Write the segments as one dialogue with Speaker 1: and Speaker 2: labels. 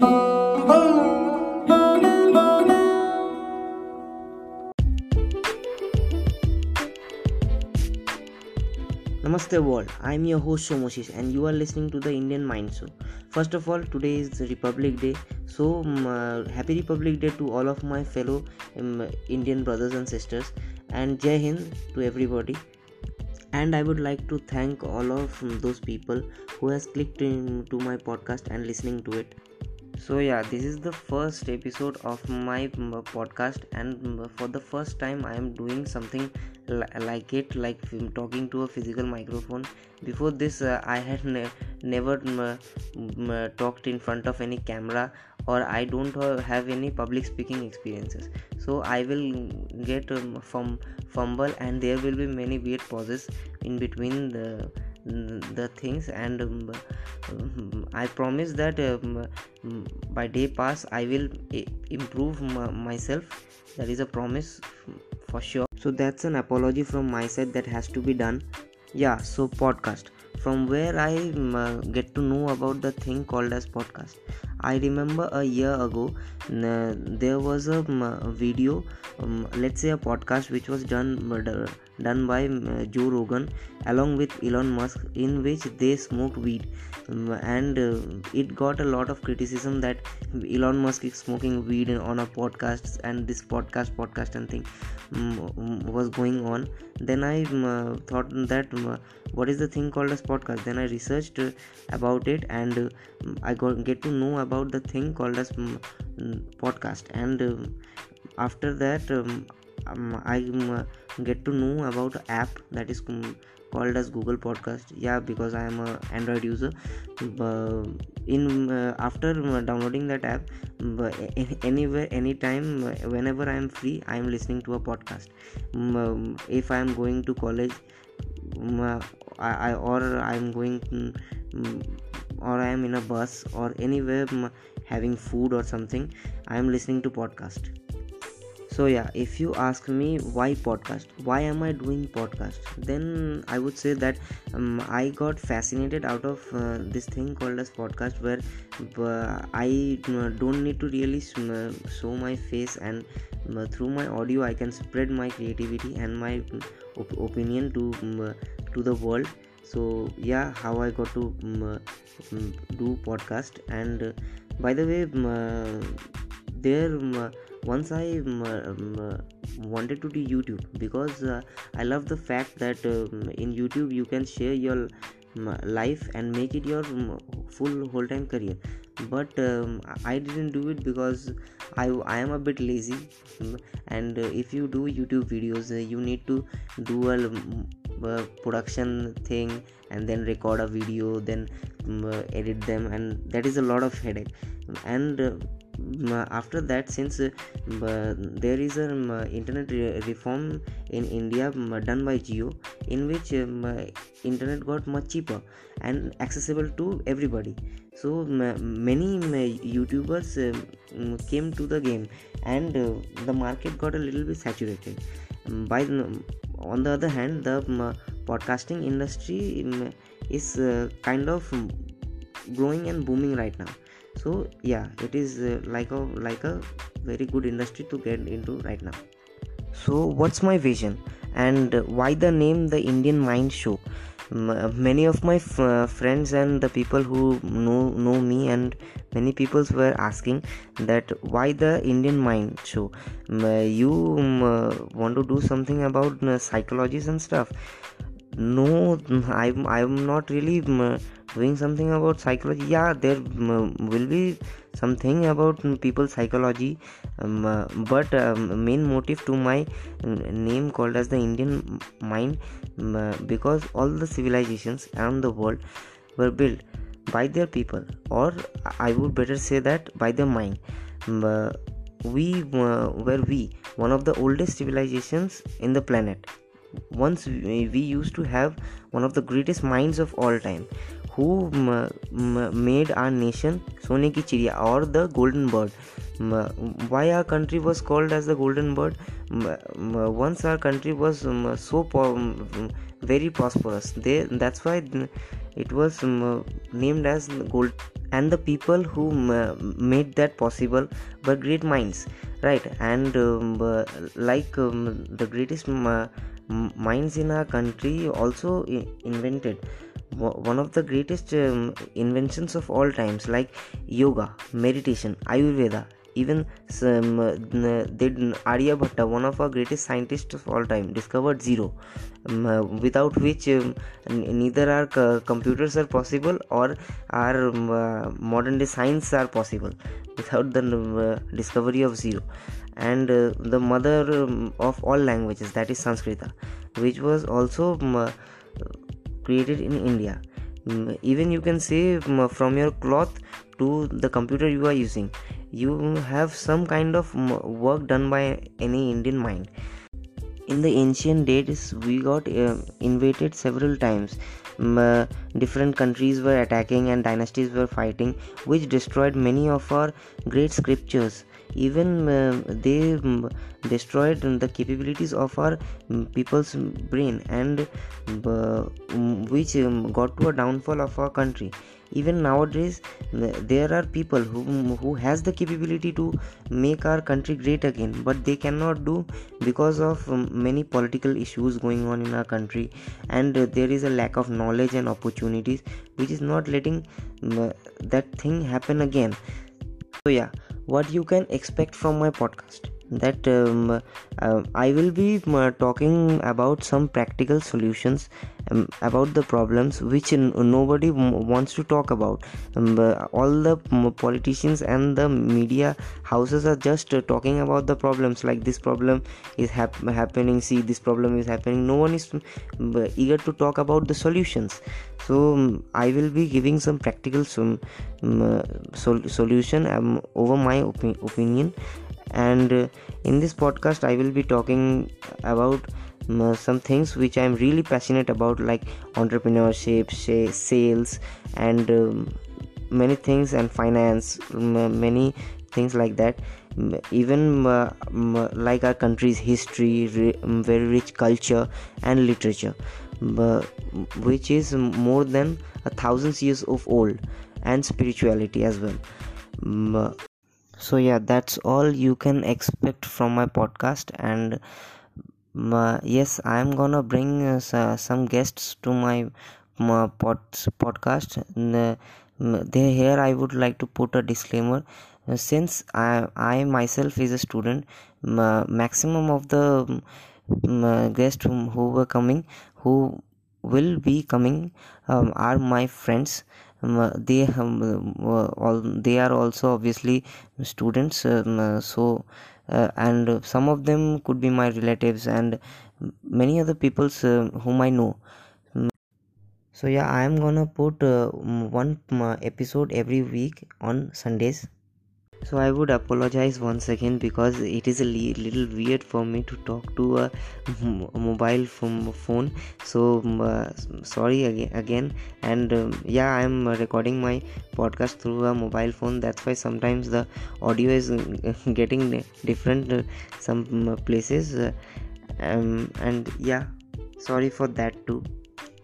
Speaker 1: Namaste world, I am your host Somoshish and you are listening to the Indian Mind Show. First of all, today is Republic Day, so um, uh, happy Republic Day to all of my fellow um, Indian brothers and sisters and Jai Hind to everybody. And I would like to thank all of um, those people who has clicked into my podcast and listening to it so yeah this is the first episode of my podcast and for the first time i am doing something like it like talking to a physical microphone. Before this uh, i had ne- never talked in front of any camera or i don't have any public speaking experiences. So i will get um, from fumble and there will be many weird pauses in between the the things and um, i promise that um, by day pass i will improve myself. That is a promise for sure. So that's an apology from my side that has to be done. Yeah so podcast. From where i um, get to know about the thing called as podcast i remember a year ago uh, there was a um, video um, let's say a podcast which was done uh, done by uh, Joe Rogan along with Elon Musk, in which they smoked weed, um, and uh, it got a lot of criticism that Elon Musk is smoking weed on a podcast, and this podcast, podcast and thing was going on. Then I thought that what is the thing called as podcast? Then I researched about it, and I got get to know about the thing called as podcast, and after that um, um, i um, get to know about app that is called as google podcast. Yeah because i am a android user. Uh, in uh, after downloading that app anywhere anytime whenever i am free i am listening to a podcast. Um, if i am going to college I, I or i am going or i am in a bus or anywhere having food or something i am listening to podcast. So yeah if you ask me why podcast why am i doing podcast then i would say that um, i got fascinated out of uh, this thing called as podcast where uh, i don't need to really show my face and uh, through my audio i can spread my creativity and my op- opinion to to the world so yeah how i got to um, do podcast. And by the way there once i um, um, wanted to do youtube because uh, i love the fact that um, in youtube you can share your life and make it your full whole time career. But um, i didn't do it because i i am a bit lazy and uh, if you do youtube videos uh, you need to do a, a production thing and then record a video then um, edit them and that is a lot of headache. And uh, after that since uh, there is an um, internet re- reform in india done by Jio in which um, internet got much cheaper and accessible to everybody. So many youtubers um, came to the game and uh, the market got a little bit saturated. By on the other hand the podcasting industry is uh, kind of growing and booming right now. So yeah it is uh, like a like a very good industry to get into right now. So what's my vision? And why the name the indian mind show many of my f- friends and the people who know know me and many people were asking that why the indian mind show? You want to do something about uh, psychologies and stuff? No i'm i'm not really doing something about psychology. Yeah there um, will be something about people's psychology. Um, uh, but um, main motive to my name called as the indian mind uh, because all the civilizations around the world were built by their people or i would better say that by their mind. Uh, we uh, were we one of the oldest civilizations in the planet once we, used to have one of the greatest minds of all time who made our nation Sone ki Chiriya or the golden bird. Why our country was called as the golden bird? Once our country was so very prosperous. They, that's why it was named as gold and the people who made that possible were great minds right and um, like um, the greatest minds in our country also invented. One of the greatest um, inventions of all times like yoga meditation ayurveda even some uh, did Aryabhatta, one of our greatest scientists of all time, discovered zero, um, uh, without which um, neither our c- computers are possible or our um, uh, modern day science are possible. Without the uh, discovery of zero. And uh, the mother um, of all languages, that is Sanskrita, which was also um, uh, created in India. even you can say from your cloth to the computer you are using you have some kind of work done by any indian mind. In the ancient days we got uh, invaded several times. Uh, different countries were attacking and dynasties were fighting which destroyed many of our great scriptures even uh, they um, destroyed the capabilities of our um, people's brain and uh, which um, got to a downfall of our country. Even nowadays there are people who who has the capability to make our country great again but they cannot do because of um, many political issues going on in our country. And uh, there is a lack of knowledge and opportunities which is not letting um, that thing happen again. So yeah what you can expect from my podcast that um, uh, i will be uh, talking about some practical solutions um, about the problems which n- nobody m- wants to talk about. Um, uh, all the politicians and the media houses are just uh, talking about the problems like this problem is hap- happening see this problem is happening. No one is eager to talk about the solutions. So um, i will be giving some practical some uh, sol- solution um, over my op- opinion and uh, in this podcast i will be talking about um, some things which i'm really passionate about like entrepreneurship sales and um, many things and finance many things like that. Even uh, like our country's history very rich culture and literature which is more than a thousand years of old and spirituality as well so yeah that's all you can expect from my podcast. And uh, yes i'm gonna bring uh, some guests to my, my pod, podcast. Uh, there here i would like to put a disclaimer. Uh, since i i myself is a student maximum of the guests who, were coming who will be coming um, are my friends they um, uh, all they are also obviously students um, uh, so uh, and some of them could be my relatives and many other peoples uh, whom i know. So yeah i am gonna put uh, one episode every week on sundays so i would apologize once again because it is a little weird for me to talk to a mobile phone so uh, sorry again, again. and um, yeah i'm recording my podcast through a mobile phone. That's why sometimes the audio is getting different uh, some places. Uh, um, and yeah sorry for that too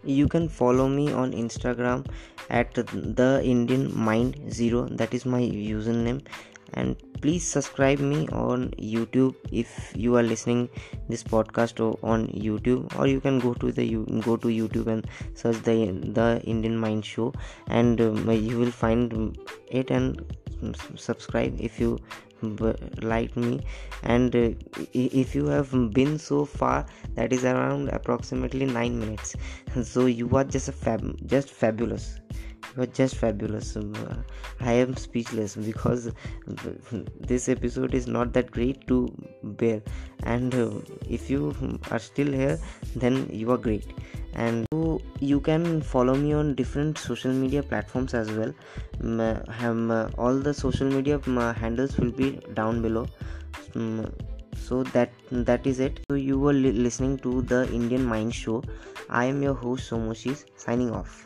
Speaker 1: you can follow me on instagram at the indian mind zero. That is my username. And please subscribe me on youtube if you are listening this podcast on youtube. Or you can go to the go to youtube and search the the indian mind show. And um, you will find it and subscribe if you like me. And uh, if you have been so far that is around approximately 9 minutes. So you are just a fab just fabulous. You are just fabulous. Um, uh, i am speechless because this episode is not that great to bear. And uh, if you are still here then you are great and you can follow me on different social media platforms as well. Um, uh, all the social media um, handles will be down below. Um, so that that is it. So you were li- listening to the indian mind show. I am your host somoshis signing off